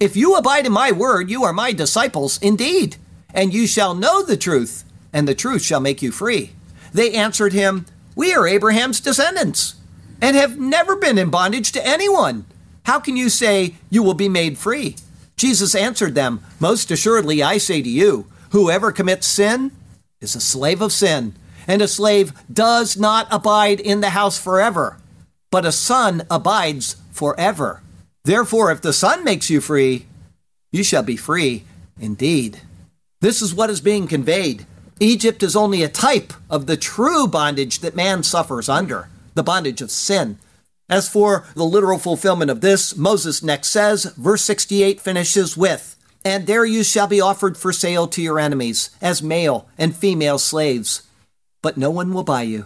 If you abide in my word, you are my disciples indeed, and you shall know the truth, and the truth shall make you free. They answered him, We are Abraham's descendants, and have never been in bondage to anyone. How can you say you will be made free? Jesus answered them, Most assuredly I say to you, whoever commits sin is a slave of sin, and a slave does not abide in the house forever, but a son abides forever. Therefore, if the Son makes you free, you shall be free indeed. This is what is being conveyed. Egypt is only a type of the true bondage that man suffers under, the bondage of sin. As for the literal fulfillment of this, Moses next says, verse 68 finishes with, And there you shall be offered for sale to your enemies, as male and female slaves. But no one will buy you.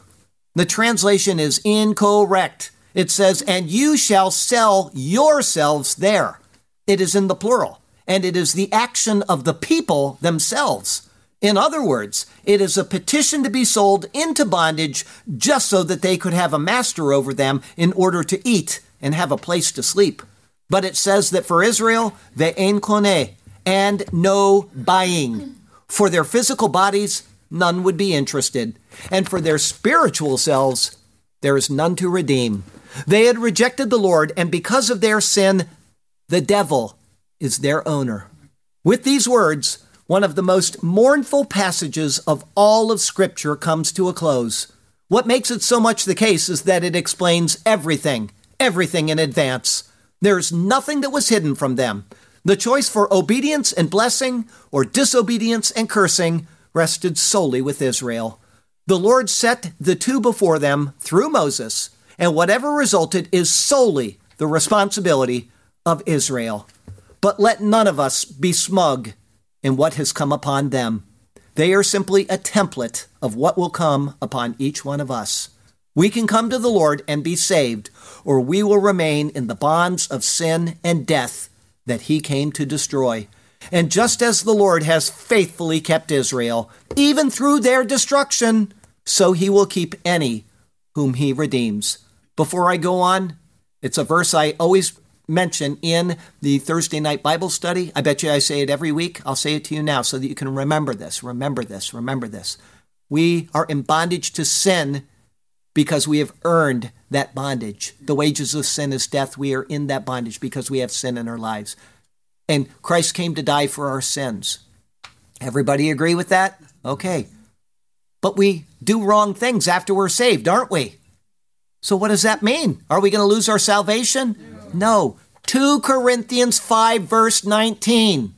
The translation is incorrect. It says, And you shall sell yourselves there. It is in the plural, and it is the action of the people themselves. In other words, it is a petition to be sold into bondage just so that they could have a master over them in order to eat and have a place to sleep. But it says that for Israel, ve'en kone, and no buying. For their physical bodies, none would be interested. And for their spiritual selves, there is none to redeem. They had rejected the Lord, and because of their sin, the devil is their owner. With these words, one of the most mournful passages of all of Scripture comes to a close. What makes it so much the case is that it explains everything, everything in advance. There's nothing that was hidden from them. The choice for obedience and blessing or disobedience and cursing rested solely with Israel. The Lord set the two before them through Moses, and whatever resulted is solely the responsibility of Israel. But let none of us be smug in what has come upon them. They are simply a template of what will come upon each one of us. We can come to the Lord and be saved, or we will remain in the bonds of sin and death that He came to destroy. And just as the Lord has faithfully kept Israel, even through their destruction, so He will keep any whom He redeems. Before I go on, it's a verse I always mention in the Thursday night Bible study. I bet you I say it every week. I'll say it to you now so that you can remember this, remember this, remember this. We are in bondage to sin because we have earned that bondage. The wages of sin is death. We are in that bondage because we have sin in our lives. And Christ came to die for our sins. Everybody agree with that? Okay. But we do wrong things after we're saved, aren't we? So, what does that mean? Are we going to lose our salvation? No. 2 Corinthians 5, verse 19.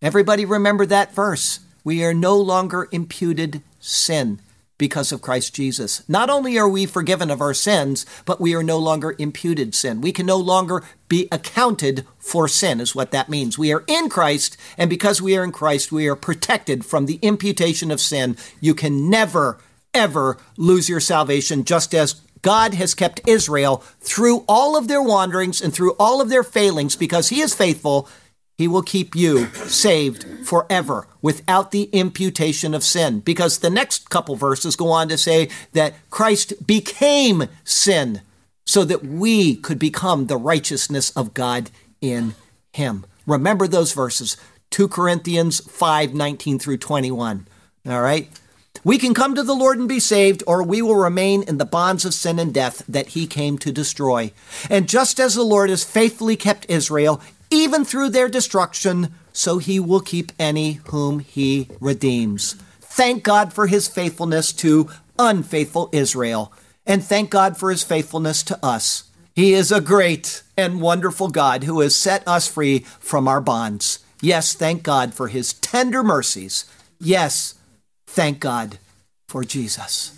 Everybody remember that verse. We are no longer imputed sin because of Christ Jesus. Not only are we forgiven of our sins, but we are no longer imputed sin. We can no longer be accounted for sin, is what that means. We are in Christ, and because we are in Christ, we are protected from the imputation of sin. You can never, ever lose your salvation, just as God has kept Israel through all of their wanderings and through all of their failings because He is faithful. He will keep you saved forever without the imputation of sin. Because the next couple verses go on to say that Christ became sin so that we could become the righteousness of God in Him. Remember those verses 2 Corinthians 5 19 through 21. All right? We can come to the Lord and be saved, or we will remain in the bonds of sin and death that he came to destroy. And just as the Lord has faithfully kept Israel, even through their destruction, so he will keep any whom he redeems. Thank God for his faithfulness to unfaithful Israel, and thank God for his faithfulness to us. He is a great and wonderful God who has set us free from our bonds. Yes, thank God for his tender mercies. Yes, Thank God for Jesus.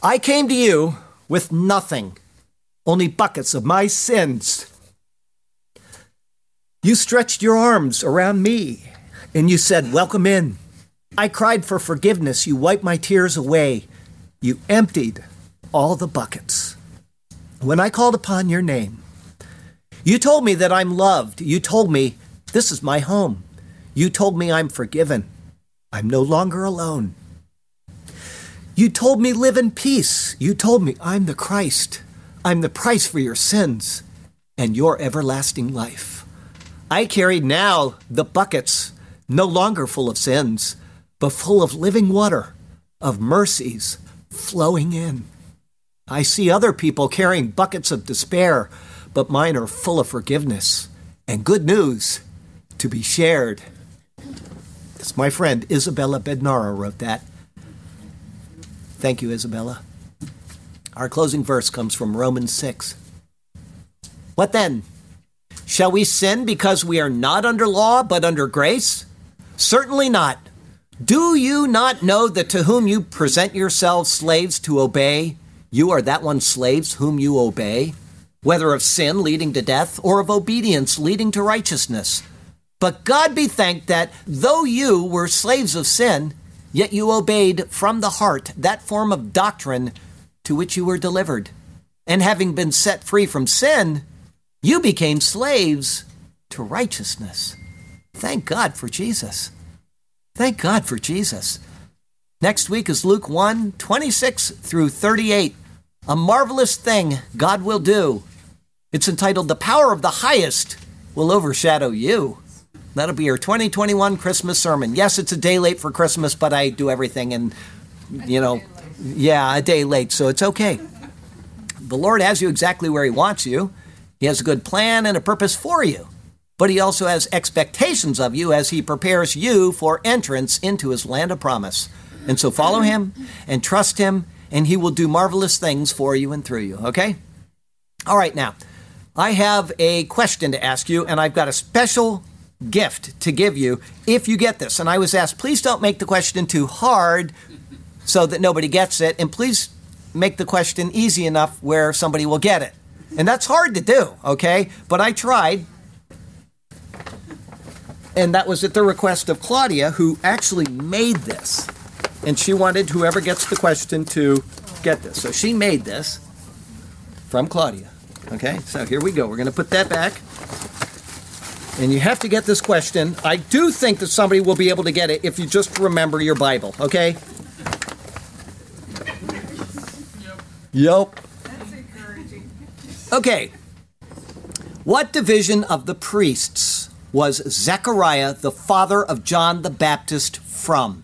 I came to you with nothing, only buckets of my sins. You stretched your arms around me and you said, Welcome in. I cried for forgiveness. You wiped my tears away. You emptied all the buckets. When I called upon your name, You told me that I'm loved. You told me this is my home. You told me I'm forgiven. I'm no longer alone. You told me live in peace. You told me I'm the Christ. I'm the price for your sins and your everlasting life. I carry now the buckets, no longer full of sins, but full of living water, of mercies flowing in. I see other people carrying buckets of despair, but mine are full of forgiveness and good news to be shared. My friend Isabella Bednara wrote that. Thank you, Isabella. Our closing verse comes from Romans 6. What then? Shall we sin because we are not under law but under grace? Certainly not. Do you not know that to whom you present yourselves slaves to obey, you are that one slaves whom you obey, whether of sin leading to death or of obedience leading to righteousness? But God be thanked that though you were slaves of sin, Yet you obeyed from the heart that form of doctrine to which you were delivered. And having been set free from sin, you became slaves to righteousness. Thank God for Jesus. Thank God for Jesus. Next week is Luke 1 26 through 38. A marvelous thing God will do. It's entitled The Power of the Highest Will Overshadow You. That'll be your 2021 Christmas sermon. Yes, it's a day late for Christmas, but I do everything and, you know, yeah, a day late, so it's okay. The Lord has you exactly where He wants you. He has a good plan and a purpose for you, but He also has expectations of you as He prepares you for entrance into His land of promise. And so follow Him and trust Him, and He will do marvelous things for you and through you, okay? All right, now, I have a question to ask you, and I've got a special gift to give you if you get this. And I was asked, please don't make the question too hard so that nobody gets it, and please make the question easy enough where somebody will get it. And that's hard to do, okay? But I tried. And that was at the request of Claudia, who actually made this. And she wanted whoever gets the question to get this. So she made this from Claudia. Okay, so here we go. We're going to put that back and you have to get this question. I do think that somebody will be able to get it if you just remember your Bible, okay? Yep. Yep. That's encouraging. Okay. What division of the priests was Zechariah, the father of John the Baptist, from?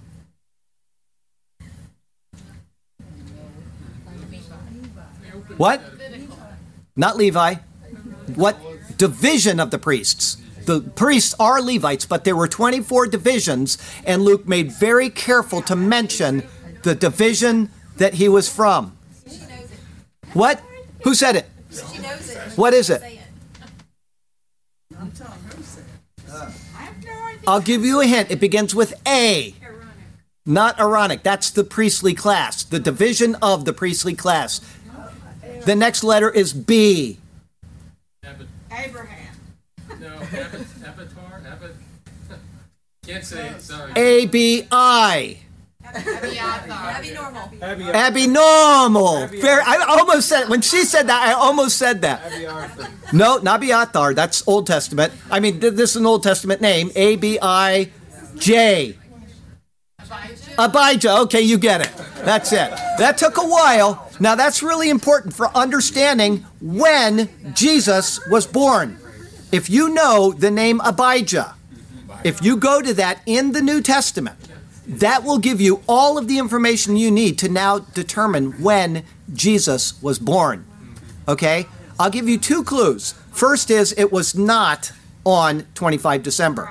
What? Not Levi. What division of the priests? The priests are Levites, but there were 24 divisions, and Luke made very careful to mention the division that he was from. What? Who said it? What is it? I'll give you a hint. It begins with A. Not Aaronic. That's the priestly class, the division of the priestly class. The next letter is B. Abraham. Avatar? Avatar? Can't say it, sorry. A B I. Abnormal. Abnormal. Very, I almost said when she said that. I almost said that. No, not Abiathar. That's Old Testament. I mean, this is an Old Testament name. A B I J. Abijah. Okay, you get it. That's it. That took a while. Now that's really important for understanding when Jesus was born. If you know the name Abijah, if you go to that in the New Testament, that will give you all of the information you need to now determine when Jesus was born. Okay? I'll give you two clues. First is it was not on 25 December.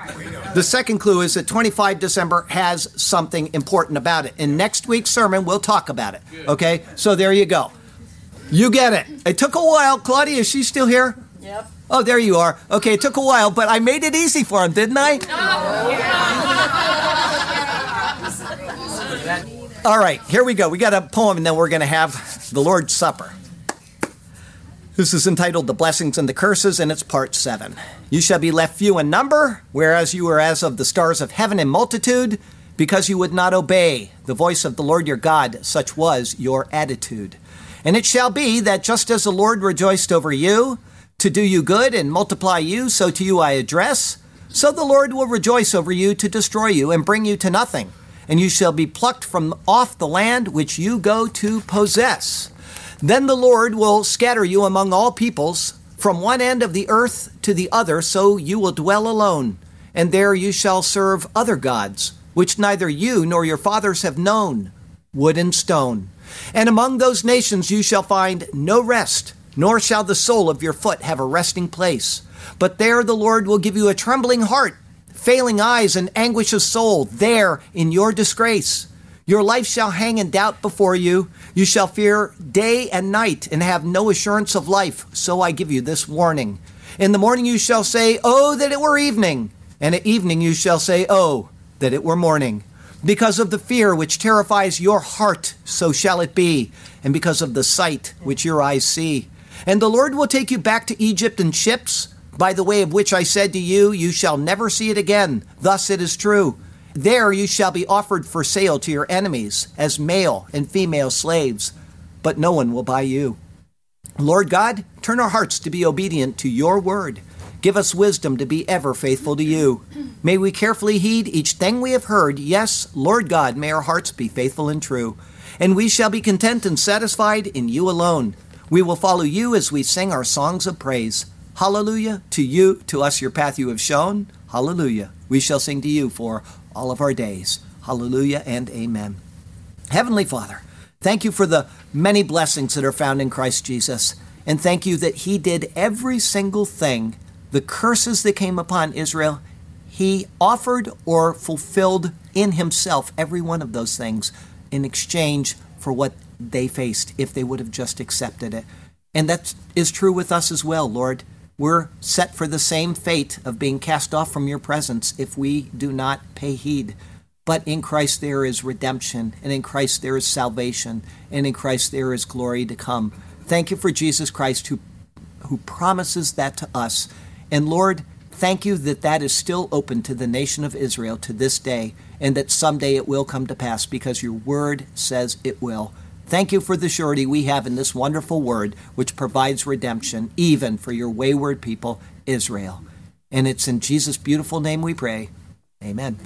The second clue is that 25 December has something important about it. In next week's sermon, we'll talk about it. Okay? So there you go. You get it. It took a while. Claudia, is she still here? Yep. Oh, there you are. Okay, it took a while, but I made it easy for him, didn't I? All right, here we go. We got a poem, and then we're going to have the Lord's Supper. This is entitled The Blessings and the Curses, and it's part seven. You shall be left few in number, whereas you were as of the stars of heaven in multitude, because you would not obey the voice of the Lord your God. Such was your attitude. And it shall be that just as the Lord rejoiced over you, to do you good and multiply you, so to you I address. So the Lord will rejoice over you to destroy you and bring you to nothing, and you shall be plucked from off the land which you go to possess. Then the Lord will scatter you among all peoples, from one end of the earth to the other, so you will dwell alone, and there you shall serve other gods, which neither you nor your fathers have known, wood and stone. And among those nations you shall find no rest nor shall the sole of your foot have a resting place. But there the Lord will give you a trembling heart, failing eyes, and anguish of soul, there in your disgrace. Your life shall hang in doubt before you. You shall fear day and night and have no assurance of life. So I give you this warning. In the morning you shall say, Oh, that it were evening. And at evening you shall say, Oh, that it were morning. Because of the fear which terrifies your heart, so shall it be. And because of the sight which your eyes see. And the Lord will take you back to Egypt in ships, by the way of which I said to you, You shall never see it again. Thus it is true. There you shall be offered for sale to your enemies as male and female slaves, but no one will buy you. Lord God, turn our hearts to be obedient to your word. Give us wisdom to be ever faithful to you. May we carefully heed each thing we have heard. Yes, Lord God, may our hearts be faithful and true. And we shall be content and satisfied in you alone. We will follow you as we sing our songs of praise. Hallelujah. To you, to us, your path you have shown. Hallelujah. We shall sing to you for all of our days. Hallelujah and amen. Heavenly Father, thank you for the many blessings that are found in Christ Jesus. And thank you that He did every single thing. The curses that came upon Israel, He offered or fulfilled in Himself every one of those things in exchange for what they faced if they would have just accepted it. And that is true with us as well, Lord. We're set for the same fate of being cast off from your presence if we do not pay heed. But in Christ there is redemption, and in Christ there is salvation, and in Christ there is glory to come. Thank you for Jesus Christ who, who promises that to us. And Lord, thank you that that is still open to the nation of Israel to this day, and that someday it will come to pass because your word says it will. Thank you for the surety we have in this wonderful word, which provides redemption even for your wayward people, Israel. And it's in Jesus' beautiful name we pray. Amen.